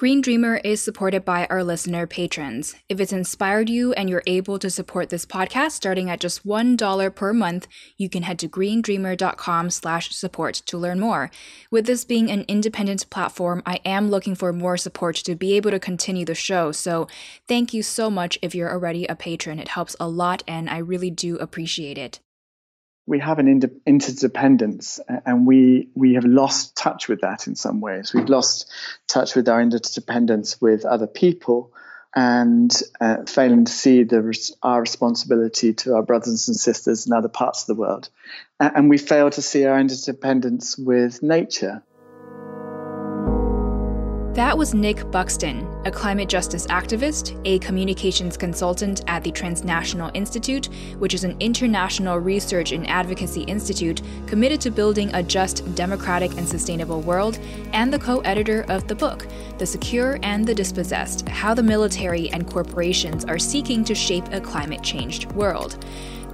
Green Dreamer is supported by our listener patrons. If it's inspired you and you're able to support this podcast starting at just $1 per month, you can head to greendreamer.com slash support to learn more. With this being an independent platform, I am looking for more support to be able to continue the show. So thank you so much if you're already a patron. It helps a lot and I really do appreciate it we have an interdependence and we we have lost touch with that in some ways. We've lost touch with our interdependence with other people and uh, failing to see the, our responsibility to our brothers and sisters in other parts of the world. And we fail to see our interdependence with nature that was Nick Buxton, a climate justice activist, a communications consultant at the Transnational Institute, which is an international research and advocacy institute committed to building a just, democratic, and sustainable world, and the co editor of the book, The Secure and the Dispossessed How the Military and Corporations Are Seeking to Shape a Climate Changed World.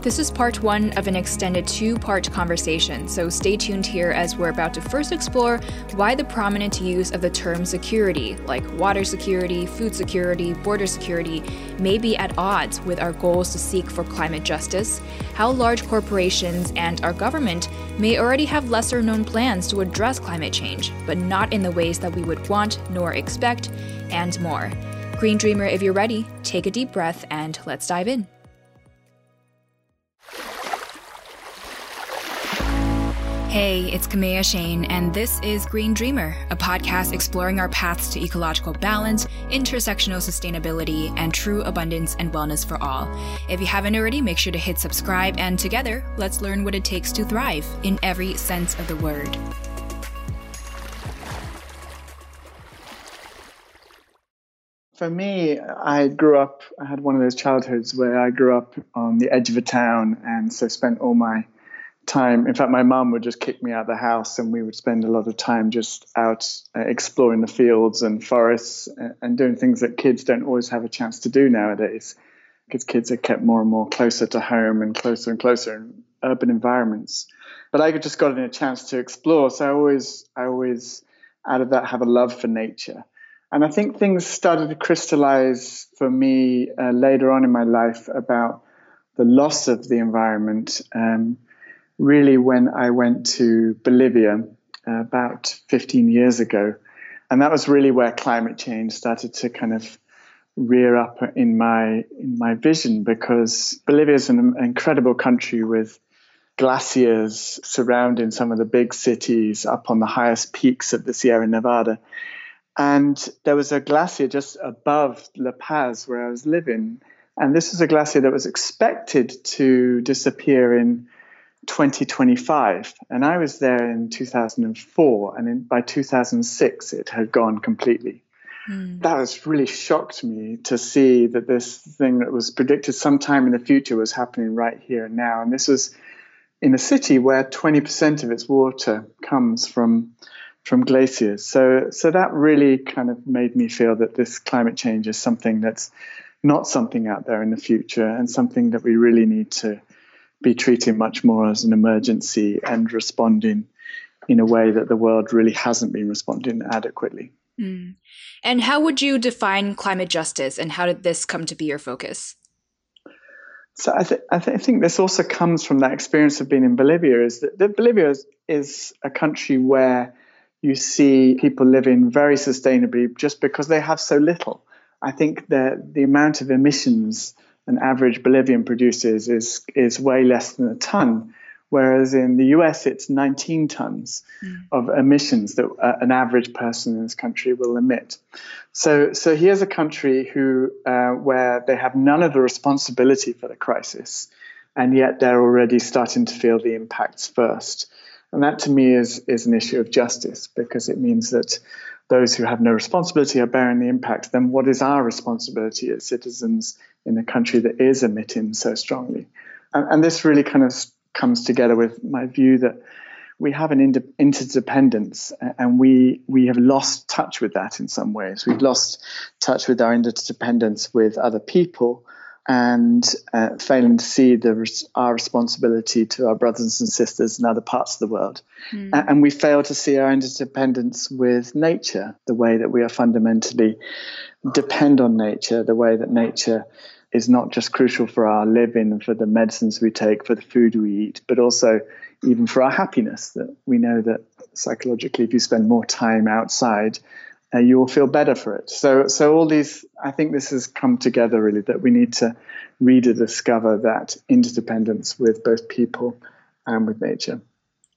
This is part one of an extended two part conversation, so stay tuned here as we're about to first explore why the prominent use of the term security, like water security, food security, border security, may be at odds with our goals to seek for climate justice, how large corporations and our government may already have lesser known plans to address climate change, but not in the ways that we would want nor expect, and more. Green Dreamer, if you're ready, take a deep breath and let's dive in. Hey, it's Kaméa Chayne, and this is Green Dreamer, a podcast exploring our paths to ecological balance, intersectional sustainability, and true abundance and wellness for all. If you haven't already, make sure to hit subscribe, and together, let's learn what it takes to thrive in every sense of the word. For me, I grew up, I had one of those childhoods where I grew up on the edge of a town and so spent all my time. In fact, my mum would just kick me out of the house, and we would spend a lot of time just out uh, exploring the fields and forests and, and doing things that kids don't always have a chance to do nowadays, because kids are kept more and more closer to home and closer and closer in urban environments. But I just got a chance to explore, so I always, I always, out of that, have a love for nature. And I think things started to crystallize for me uh, later on in my life about the loss of the environment. Um, really when I went to Bolivia uh, about 15 years ago. And that was really where climate change started to kind of rear up in my in my vision because Bolivia is an incredible country with glaciers surrounding some of the big cities up on the highest peaks of the Sierra Nevada. And there was a glacier just above La Paz where I was living. And this was a glacier that was expected to disappear in 2025. And I was there in 2004, and in, by 2006, it had gone completely. Mm. That was really shocked me to see that this thing that was predicted sometime in the future was happening right here and now. And this was in a city where 20% of its water comes from from glaciers. So so that really kind of made me feel that this climate change is something that's not something out there in the future and something that we really need to be treating much more as an emergency and responding in a way that the world really hasn't been responding adequately. Mm. And how would you define climate justice, and how did this come to be your focus? So I, th- I, th- I, think this also comes from that experience of being in Bolivia. Is that, that Bolivia is, is a country where you see people living very sustainably just because they have so little. I think that the amount of emissions an average Bolivian produces is is way less than a ton, whereas in the US it's 19 tons mm. of emissions that uh, an average person in this country will emit. So so here's a country who uh, where they have none of the responsibility for the crisis, and yet they're already starting to feel the impacts first. And that to me is is an issue of justice because it means that those who have no responsibility are bearing the impact, then what is our responsibility as citizens in a country that is emitting so strongly? And, and this really kind of comes together with my view that we have an inter- interdependence and we we have lost touch with that in some ways. We've lost touch with our interdependence with other people and uh, failing to see the, our responsibility to our brothers and sisters in other parts of the world. Mm. And we fail to see our interdependence with nature, the way that we are fundamentally depend on nature, the way that nature is not just crucial for our living for the medicines we take, for the food we eat, but also even for our happiness. That we know that psychologically, if you spend more time outside, uh, you will feel better for it. So, so all these, I think this has come together really that we need to rediscover that interdependence with both people and with nature.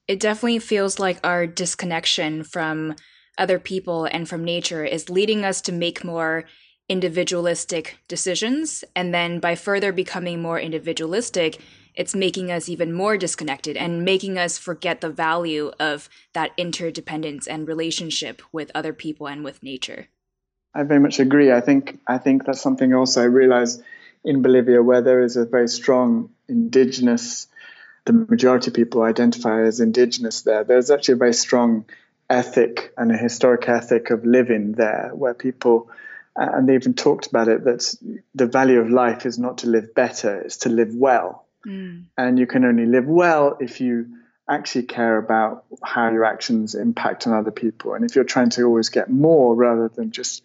It definitely feels like our disconnection from other people and from nature is leading us to make more individualistic decisions. And then by further becoming more individualistic, it's making us even more disconnected and making us forget the value of that interdependence and relationship with other people and with nature. I very much agree. I think I think that's something also I realized in Bolivia where there is a very strong indigenous the majority of people identify as indigenous there. There's actually a very strong ethic and a historic ethic of living there where people and they even talked about it that the value of life is not to live better, it's to live well. Mm. And you can only live well if you actually care about how your actions impact on other people. And if you're trying to always get more rather than just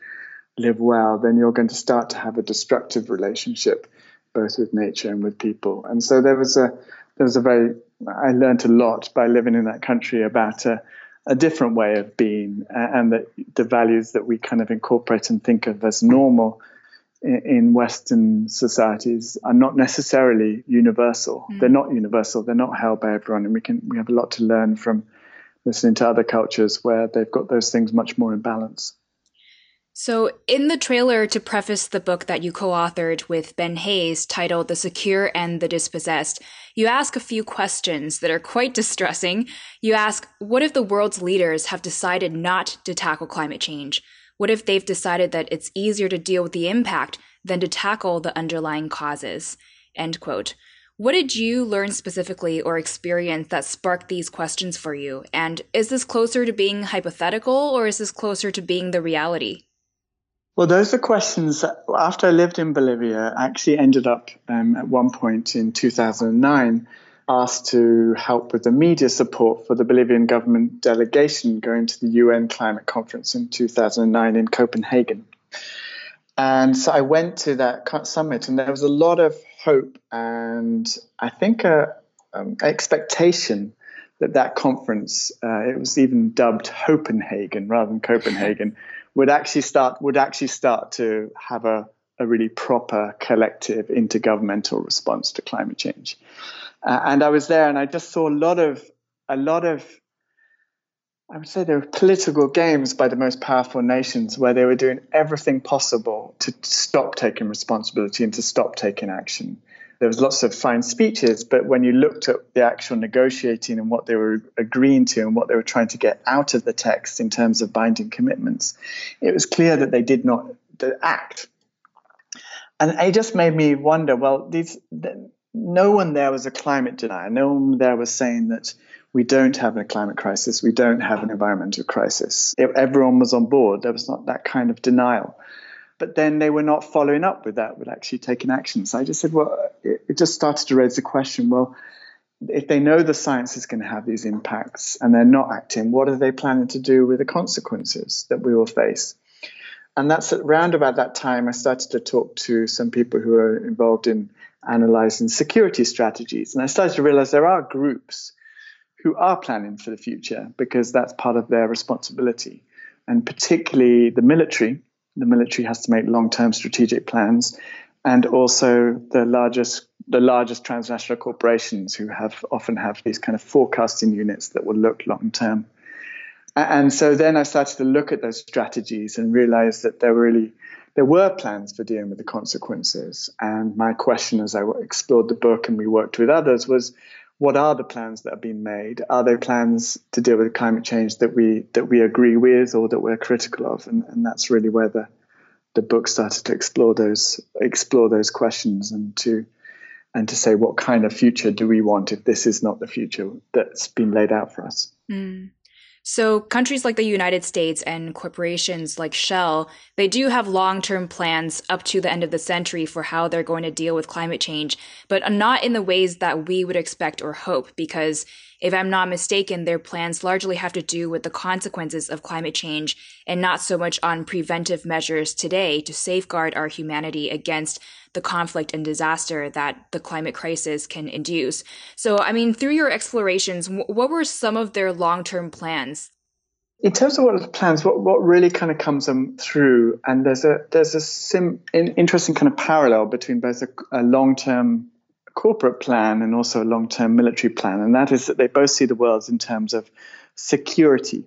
live well, then you're going to start to have a destructive relationship both with nature and with people. And so there was a there was a very I learned a lot by living in that country about a, a different way of being and that the values that we kind of incorporate and think of as normal in Western societies are not necessarily universal. Mm. They're not universal. They're not held by everyone, and we can we have a lot to learn from listening to other cultures where they've got those things much more in balance. So, in the trailer to preface the book that you co authored with Ben Hayes titled The Secure and the Dispossessed, you ask a few questions that are quite distressing. You ask, What if the world's leaders have decided not to tackle climate change? What if they've decided that it's easier to deal with the impact than to tackle the underlying causes? End quote. What did you learn specifically or experience that sparked these questions for you? And is this closer to being hypothetical or is this closer to being the reality? Well, those are questions that after I lived in Bolivia, I actually ended up um, at one point in 2009 asked to help with the media support for the Bolivian government delegation going to the UN climate conference in 2009 in Hopenhagen. And so I went to that summit, and there was a lot of hope and I think a, um, expectation that that conference, uh, it was even dubbed Copenhagen rather than Copenhagen, would actually start would actually start to have a, a really proper collective intergovernmental response to climate change. Uh, and I was there, and I just saw a lot of a lot of I would say there were political games by the most powerful nations where they were doing everything possible to stop taking responsibility and to stop taking action. There was lots of fine speeches, but when you looked at the actual negotiating and what they were agreeing to and what they were trying to get out of the text in terms of binding commitments, it was clear that they did not act. And it just made me wonder. Well, these no one there was a climate denier. No one there was saying that we don't have a climate crisis, we don't have an environmental crisis. Everyone was on board, there was not that kind of denial. But then they were not following up with that, with actually taking action. So I just said, well, uh, it, it just started to raise the question well, if they know the science is going to have these impacts and they're not acting, what are they planning to do with the consequences that we will face? And that's around about that time I started to talk to some people who are involved in analyzing security strategies. And I started to realize there are groups who are planning for the future because that's part of their responsibility. And particularly the military. The military has to make long term strategic plans. And also the largest the largest transnational corporations who have often have these kind of forecasting units that will look long term. And so then I started to look at those strategies and realize that there really there were plans for dealing with the consequences. And my question as I explored the book and we worked with others was what are the plans that have been made? Are there plans to deal with climate change that we that we agree with or that we're critical of? And, and that's really where the the book started to explore those explore those questions and to and to say what kind of future do we want if this is not the future that's been laid out for us. Mm. So countries like the United States and corporations like Shell, they do have long-term plans up to the end of the century for how they're going to deal with climate change, but not in the ways that we would expect or hope because if I'm not mistaken, their plans largely have to do with the consequences of climate change and not so much on preventive measures today to safeguard our humanity against the conflict and disaster that the climate crisis can induce. So, I mean, through your explorations, what were some of their long term plans? In terms of what the plans, what, what really kind of comes through, and there's a there's a sim, interesting kind of parallel between both a, a long term corporate plan and also a long term military plan. And that is that they both see the world in terms of security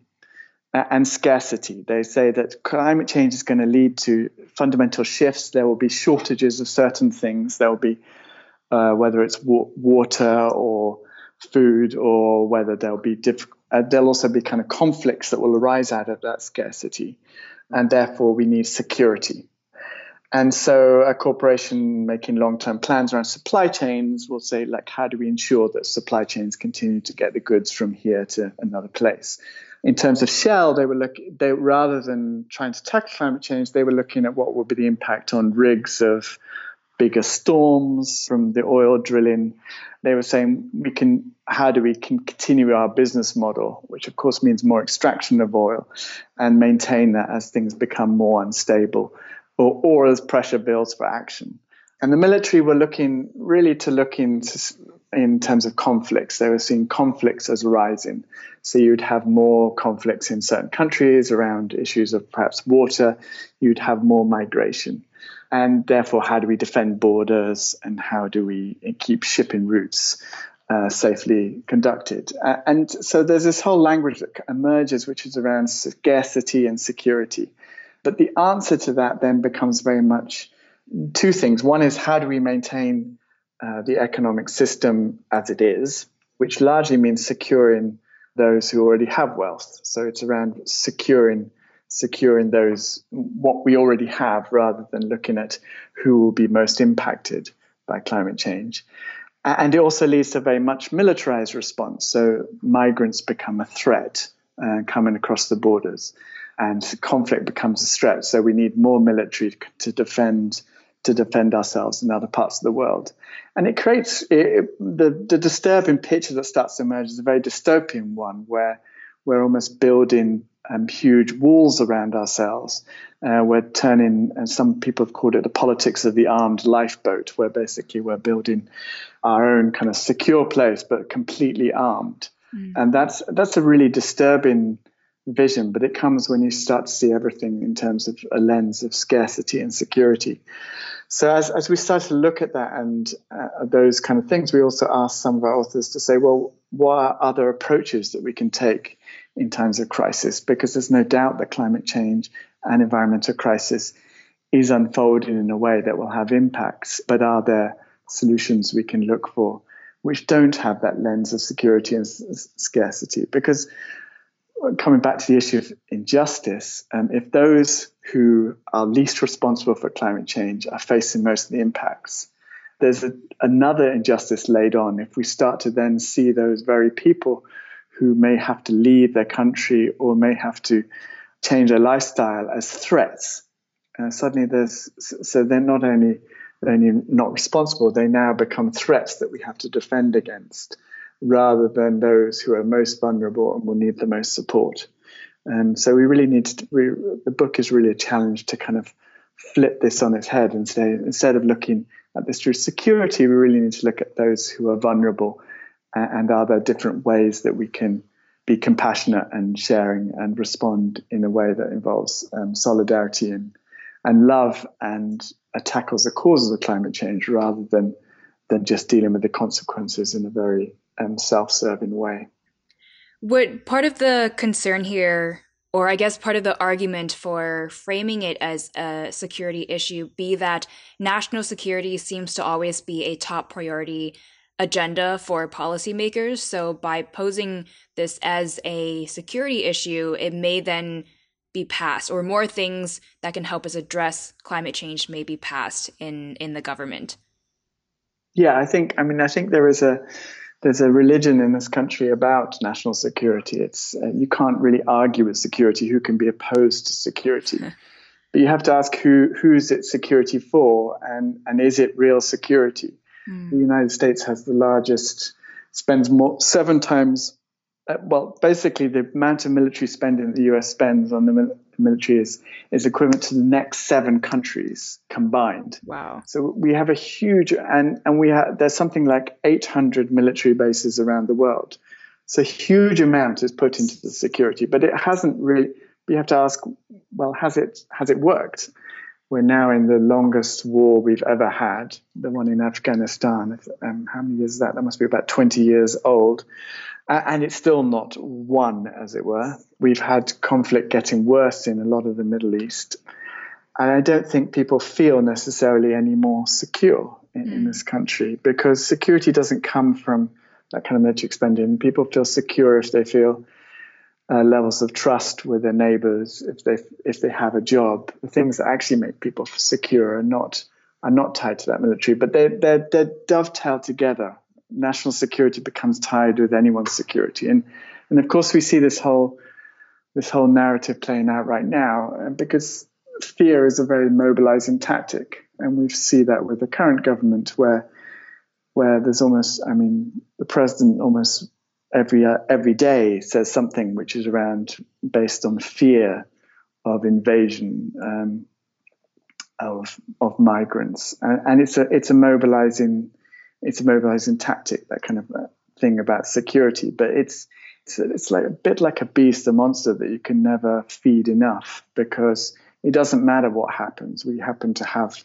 and scarcity. They say that climate change is going to lead to fundamental shifts. There will be shortages of certain things. There will be, uh, whether it's wa- water or food, or whether there'll be diff- uh, there'll also be kind of conflicts that will arise out of that scarcity, and therefore we need security. And so a corporation making long-term plans around supply chains will say, like, how do we ensure that supply chains continue to get the goods from here to another place? In terms of Shell, they were looking, they rather than trying to tackle climate change, they were looking at what would be the impact on rigs of bigger storms from the oil drilling. They were saying we can how do we continue our business model, which of course means more extraction of oil, and maintain that as things become more unstable or, or as pressure builds for action. And the military were looking really to look into in terms of conflicts. They were seeing conflicts as rising. So you'd have more conflicts in certain countries around issues of perhaps water. You'd have more migration. And therefore, how do we defend borders and how do we keep shipping routes uh, safely conducted? Uh, and so there's this whole language that emerges, which is around scarcity and security. But the answer to that then becomes very much two things. One is how do we maintain uh, the economic system as it is, which largely means securing those who already have wealth. So it's around securing securing those what we already have rather than looking at who will be most impacted by climate change. And it also leads to a very much militarized response. So migrants become a threat uh, coming across the borders and conflict becomes a threat. So we need more military to defend to defend ourselves in other parts of the world. And it creates it, the, the disturbing picture that starts to emerge is a very dystopian one where we're almost building um, huge walls around ourselves. Uh, we're turning, and some people have called it the politics of the armed lifeboat, where basically we're building our own kind of secure place, but completely armed. Mm. And that's that's a really disturbing vision, but it comes when you start to see everything in terms of a lens of scarcity and security. So as, as we start to look at that and uh, those kind of things, we also ask some of our authors to say, well, what are other approaches that we can take in times of crisis? Because there's no doubt that climate change and environmental crisis is unfolding in a way that will have impacts. But are there solutions we can look for which don't have that lens of security and s- scarcity? Because coming back to the issue of injustice, um, if those who are least responsible for climate change are facing most of the impacts, there's a, another injustice laid on if we start to then see those very people who may have to leave their country or may have to change their lifestyle as threats. Uh, suddenly, there's so they're not only only not responsible; they now become threats that we have to defend against. Rather than those who are most vulnerable and will need the most support. And so we really need to, we, the book is really a challenge to kind of flip this on its head and say, instead of looking at this through security, we really need to look at those who are vulnerable and, are there different ways that we can be compassionate and sharing and respond in a way that involves um, solidarity and, and love and uh, tackles the causes of climate change rather than than just dealing with the consequences in a very um, self-serving way. Would part of the concern here, or I guess part of the argument for framing it as a security issue, be that national security seems to always be a top priority agenda for policymakers. So by posing this as a security issue, it may then be passed, or more things that can help us address climate change may be passed in in the government. Yeah, I think. I mean, I think there is a there's a religion in this country about national security. It's uh, you can't really argue with security. Who can be opposed to security? but you have to ask who who's it security for, and and is it real security? Mm. The United States has the largest, spends more seven times. Uh, well, basically, the amount of military spending the U.S. spends on the military is is equivalent to the next seven countries combined. Wow! So we have a huge and and we have there's something like 800 military bases around the world. So a huge amount is put into the security, but it hasn't really. We have to ask, well, has it has it worked? We're now in the longest war we've ever had, the one in Afghanistan. Um, how many years is that? That must be about 20 years old and it's still not won, as it were. We've had conflict getting worse in a lot of the Middle East. And I don't think people feel necessarily any more secure in, mm. in this country because security doesn't come from that kind of military spending. People feel secure if they feel uh, levels of trust with their neighbors, if they if they have a job. The things that actually make people secure are not are not tied to that military, but they they they dovetail together national security becomes tied with anyone's security. And and of course we see this whole this whole narrative playing out right now because fear is a very mobilizing tactic, and we see that with the current government where where there's almost I mean the president almost every uh, every day says something which is around based on fear of invasion. Um, of of migrants, and, and, it's a it's a mobilizing it's a mobilizing tactic, that kind of uh, thing about security. But it's it's, like a bit like a beast, a monster that you can never feed enough because it doesn't matter what happens. We happen to have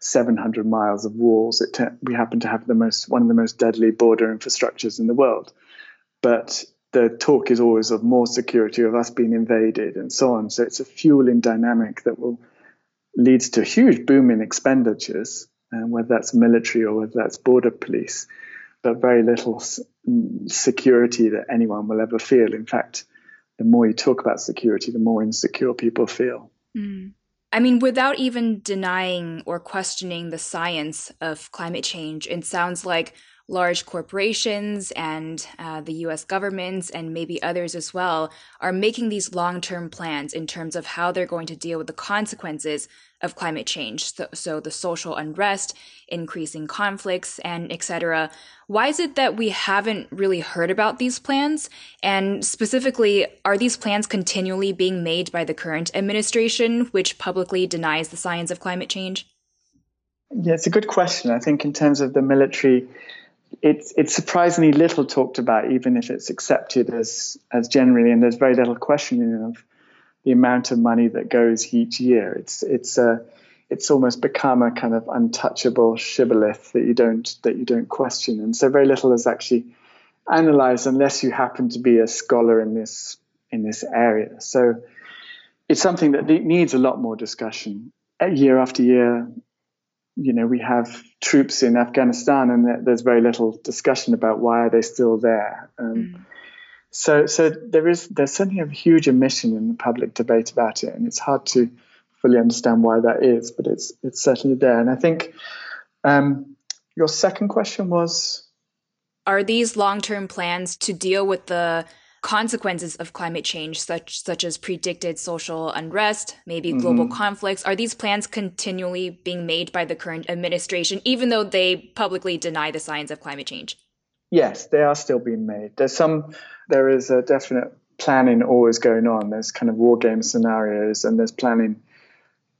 700 miles of walls. Te- we happen to have the most one of the most deadly border infrastructures in the world. But the talk is always of more security, of us being invaded, and so on. So it's a fueling dynamic that will leads to huge boom in expenditures uh, whether that's military or whether that's border police, but very little security that anyone will ever feel. In fact, the more you talk about security, the more insecure people feel. Mm. I mean, without even denying or questioning the science of climate change, it sounds like large corporations and uh, the US governments and maybe others as well are making these long term plans in terms of how they're going to deal with the consequences of climate change. So, so the social unrest, increasing conflicts, and etc. Why is it that we haven't really heard about these plans? And specifically, are these plans continually being made by the current administration, which publicly denies the science of climate change? Yeah, it's a good question. I think in terms of the military it's it's surprisingly little talked about, even if it's accepted as as generally, and there's very little questioning of the amount of money that goes each year. It's it's a uh, it's almost become a kind of untouchable shibboleth that you don't that you don't question, and so very little is actually analyzed unless you happen to be a scholar in this in this area. So it's something that needs a lot more discussion year after year you know, we have troops in Afghanistan, and there's very little discussion about why are they still there. Um, mm. So, so there is there's certainly a huge omission in the public debate about it, and it's hard to fully understand why that is, but it's it's certainly there. And I think um, your second question was: Are these long-term plans to deal with the consequences of climate change, such such as predicted social unrest, maybe mm-hmm. global conflicts? Are these plans continually being made by the current administration, even though they publicly deny the science of climate change? Yes, they are still being made. There's some, there is a definite planning always going on. There's kind of war game scenarios, and there's planning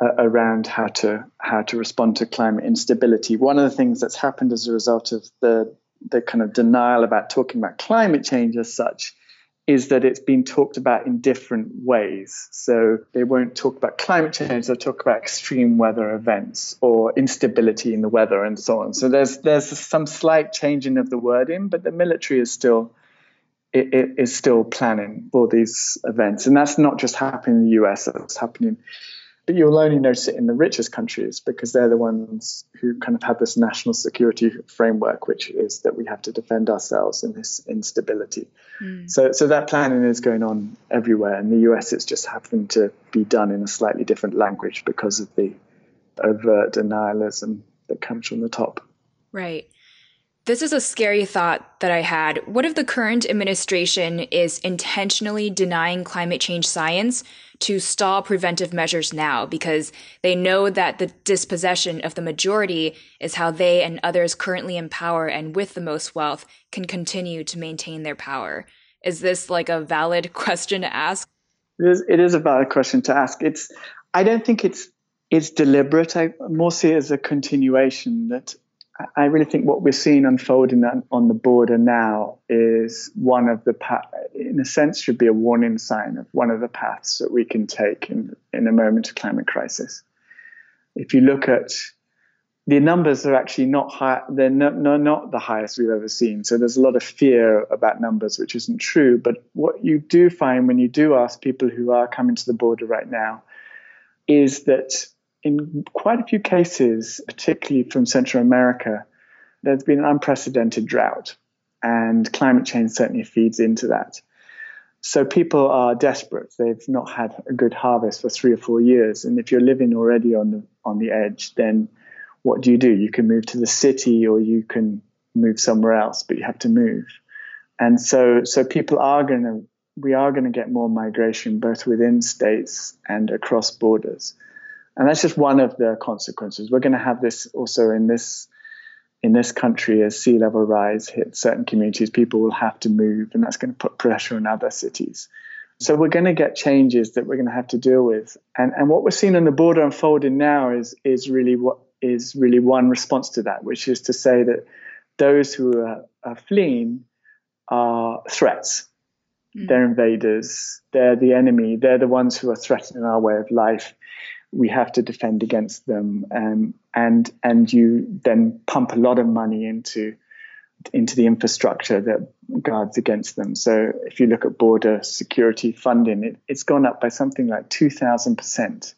uh, around how to how to respond to climate instability. One of the things that's happened as a result of the the kind of denial about talking about climate change as such is that it's been talked about in different ways. So they won't talk about climate change, they'll talk about extreme weather events or instability in the weather and so on. So there's there's some slight changing of the wording, but the military is still it, it is still planning for these events. And that's not just happening in the US, it's happening but you'll only notice it in the richest countries because they're the ones who kind of have this national security framework, which is that we have to defend ourselves in this instability. Mm. So, so that planning is going on everywhere. In the US, it's just happening to be done in a slightly different language because of the overt denialism that comes from the top. Right. This is a scary thought that I had. What if the current administration is intentionally denying climate change science to stall preventive measures now because they know that the dispossession of the majority is how they and others currently in power and with the most wealth can continue to maintain their power? Is this like a valid question to ask? It is, it is a valid question to ask. It's I don't think it's it's deliberate. I more see it as a continuation that I really think what we're seeing unfolding on the border now is one of the, in a sense, should be a warning sign of one of the paths that we can take in, in a moment of climate crisis. If you look at the numbers are actually not high, they're not, no, not the highest we've ever seen. So there's a lot of fear about numbers, which isn't true. But what you do find when you do ask people who are coming to the border right now is that in quite a few cases, particularly from Central America, there's been an unprecedented drought, and climate change certainly feeds into that. So people are desperate. They've not had a good harvest for three or four years, and if you're living already on the on the edge, then what do you do? You can move to the city, or you can move somewhere else, but you have to move. And so, so people are going to, we are going to get more migration both within states and across borders. And that's just one of the consequences. We're going to have this also in this in this country as sea level rise hits certain communities, people will have to move, and that's going to put pressure on other cities. So we're going to get changes that we're going to have to deal with. And and what we're seeing on the border unfolding now is is really what is really one response to that, which is to say that those who are, are fleeing are threats. Mm. They're invaders. They're the enemy. They're the ones who are threatening our way of life we have to defend against them, um, and and you then pump a lot of money into into the infrastructure that guards against them. So if you look at border security funding, it, has gone up by something like two thousand uh, percent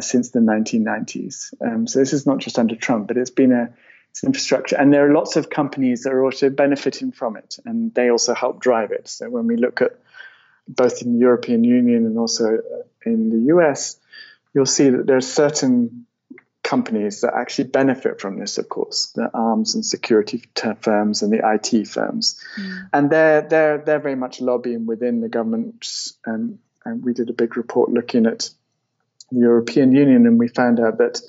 since the 1990s. Um, so this is not just under Trump, but it's been a it's infrastructure, and there are lots of companies that are also benefiting from it, and they also help drive it. So when we look at both in the European Union and also in the US, you'll see that there are certain companies that actually benefit from this, of course, the arms and security firms and the IT firms, mm. and they're they're they're very much lobbying within the government. And, and we did a big report looking at the European Union, and we found out that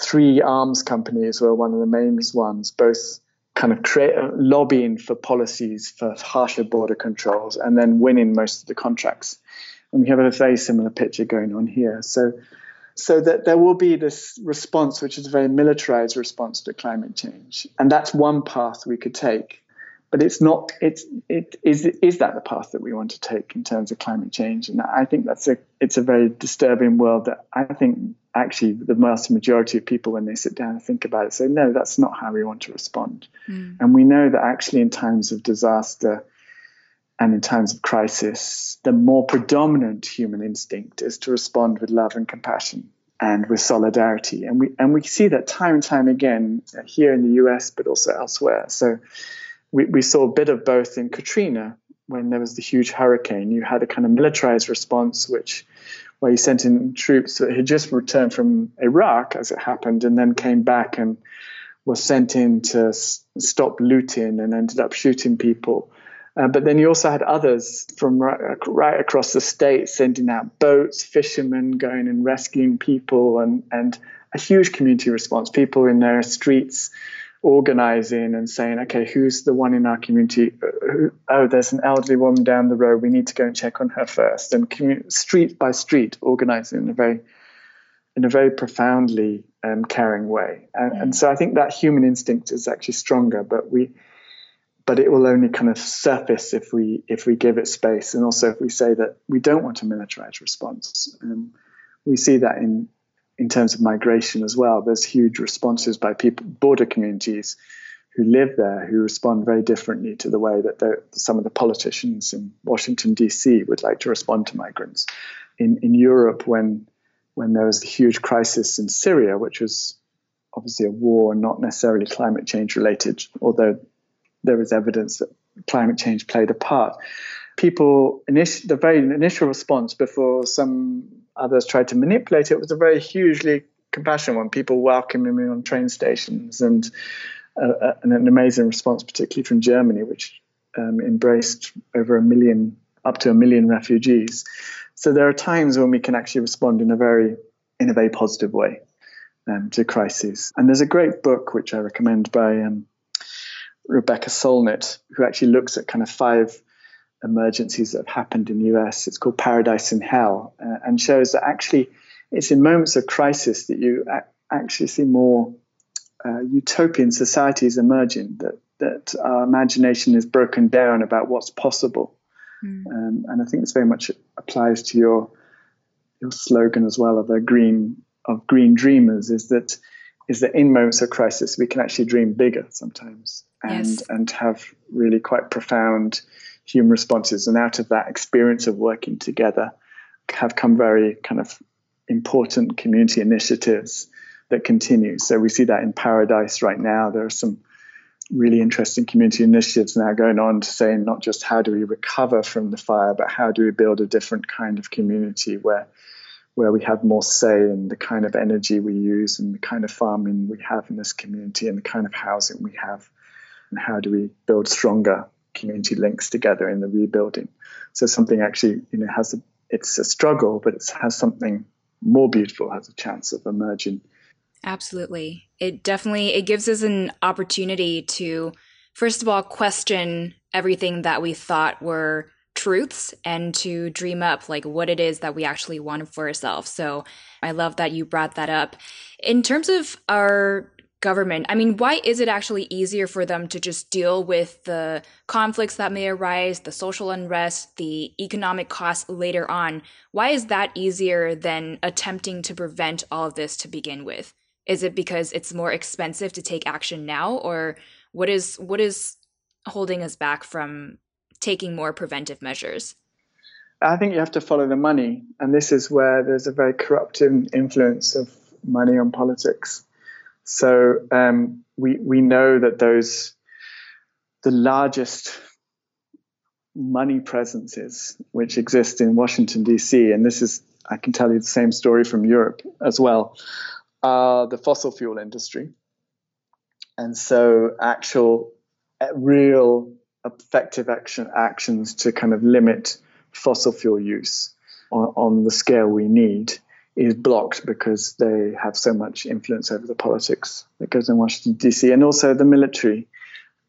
three arms companies were one of the main ones, both kind of create, lobbying for policies for harsher border controls and then winning most of the contracts. And we have a very similar picture going on here. So, so that there will be this response, which is a very militarized response to climate change, and that's one path we could take. But it's not. It's it is is that the path that we want to take in terms of climate change? And I think that's a it's a very disturbing world that I think actually the vast majority of people when they sit down and think about it say no that's not how we want to respond mm. and we know that actually in times of disaster and in times of crisis, the more predominant human instinct is to respond with love and compassion and with solidarity. And we and we see that time and time again uh, here in the US, but also elsewhere. So we, we saw a bit of both in Katrina when there was the huge hurricane. You had a kind of militarized response, which where you sent in troops that had just returned from Iraq, as it happened, and then came back and was sent in to stop looting and ended up shooting people. Uh, but then you also had others from right, right, across the state sending out boats, fishermen going and rescuing people, and, and a huge community response. People in their streets organizing and saying, okay, who's the one in our community? Oh, there's an elderly woman down the road. We need to go and check on her first. And commun- street by street, organizing in a very, in a very profoundly um, caring way. And, and so I think that human instinct is actually stronger, but we, but it will only kind of surface if we if we give it space, and also if we say that we don't want a militarized response. Um, we see that in in terms of migration as well. There's huge responses by people, border communities who live there, who respond very differently to the way that some of the politicians in Washington D.C. would like to respond to migrants. In in Europe, when when there was a huge crisis in Syria, which was obviously a war, not necessarily climate change related, although there was evidence that climate change played a part. People, the very initial response before some others tried to manipulate it was a very hugely compassionate one. People welcoming me on train stations and, uh, uh, and an amazing response, particularly from Germany, which um, embraced over a million, up to a million refugees. So there are times when we can actually respond in a very, in a very positive way um, to crises. And there's a great book which I recommend by um, Rebecca Solnit, who actually looks at kind of five emergencies that have happened in the US. It's called Paradise in Hell, uh, and shows that actually it's in moments of crisis that you a- actually see more uh, utopian societies emerging. That that our imagination is broken down about what's possible, mm. um, and I think this very much applies to your your slogan as well of a green of green dreamers. Is that is that in moments of crisis we can actually dream bigger sometimes and yes. and have really quite profound human responses. And out of that experience of working together, have come very kind of important community initiatives that continue. So we see that in Paradise right now. There are some really interesting community initiatives now going on to say not just how do we recover from the fire, but how do we build a different kind of community where where we have more say in the kind of energy we use and the kind of farming we have in this community and the kind of housing we have and how do we build stronger community links together in the rebuilding. So something actually, you know, has a, it's a struggle, but it has something more beautiful, has a chance of emerging. Absolutely. It definitely it gives us an opportunity to first of all question everything that we thought were truths and to dream up like what it is that we actually want for ourselves. So I love that you brought that up. In terms of our government. I mean, why is it actually easier for them to just deal with the conflicts that may arise, the social unrest, the economic costs later on? Why is that easier than attempting to prevent all of this to begin with? Is it because it's more expensive to take action now or what is what is holding us back from taking more preventive measures? I think you have to follow the money, and this is where there's a very corrupting influence of money on politics so um, we we know that those the largest money presences which exist in Washington D.C. and this is I can tell you the same story from Europe as well. are the fossil fuel industry, and so actual, uh, real effective action actions to kind of limit fossil fuel use on, on the scale we need is blocked because they have so much influence over the politics that goes in Washington D.C. and also the military,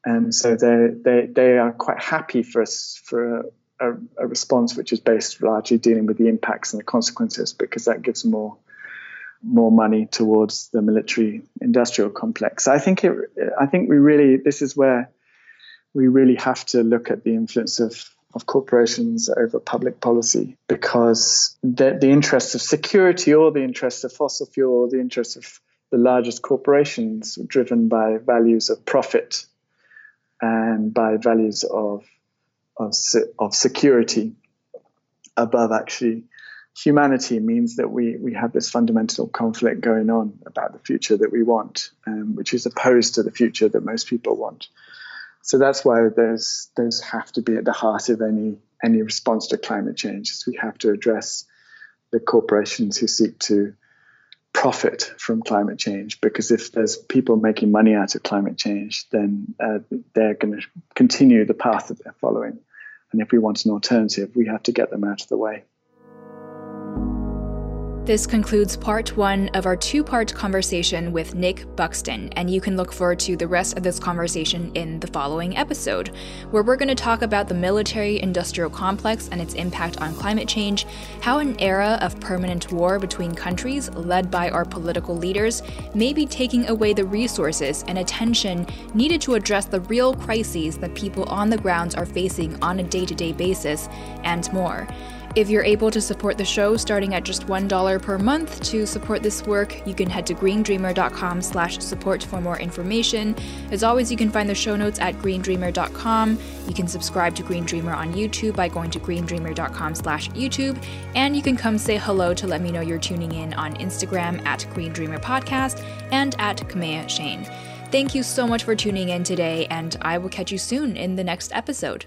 and so they they they are quite happy for us for a, a, response which is based largely dealing with the impacts and the consequences because that gives more more money towards the military industrial complex. I think it I think we really this is where we really have to look at the influence of of corporations over public policy because the, the interests of security or the interests of fossil fuel or the interests of the largest corporations driven by values of profit and by values of, of, of security above actually humanity means that we, we have this fundamental conflict going on about the future that we want, um, which is opposed to the future that most people want. So that's why those those have to be at the heart of any any response to climate change. Is we have to address the corporations who seek to profit from climate change because if there's people making money out of climate change, then uh, they're going to continue the path that they're following. And if we want an alternative, we have to get them out of the way. This concludes part one of our two part conversation with Nick Buxton, and you can look forward to the rest of this conversation in the following episode, where we're going to talk about the military industrial complex and its impact on climate change, how an era of permanent war between countries led by our political leaders may be taking away the resources and attention needed to address the real crises that people on the ground are facing on a day to day basis, and more. If you're able to support the show starting at just $1 per month to support this work, you can head to greendreamer.com slash support for more information. As always, you can find the show notes at greendreamer.com. You can subscribe to Green Dreamer on YouTube by going to greendreamer.com slash YouTube. And you can come say hello to let me know you're tuning in on Instagram at Green Dreamer Podcast and at Kaméa Chayne. Thank you so much for tuning in today, and I will catch you soon in the next episode.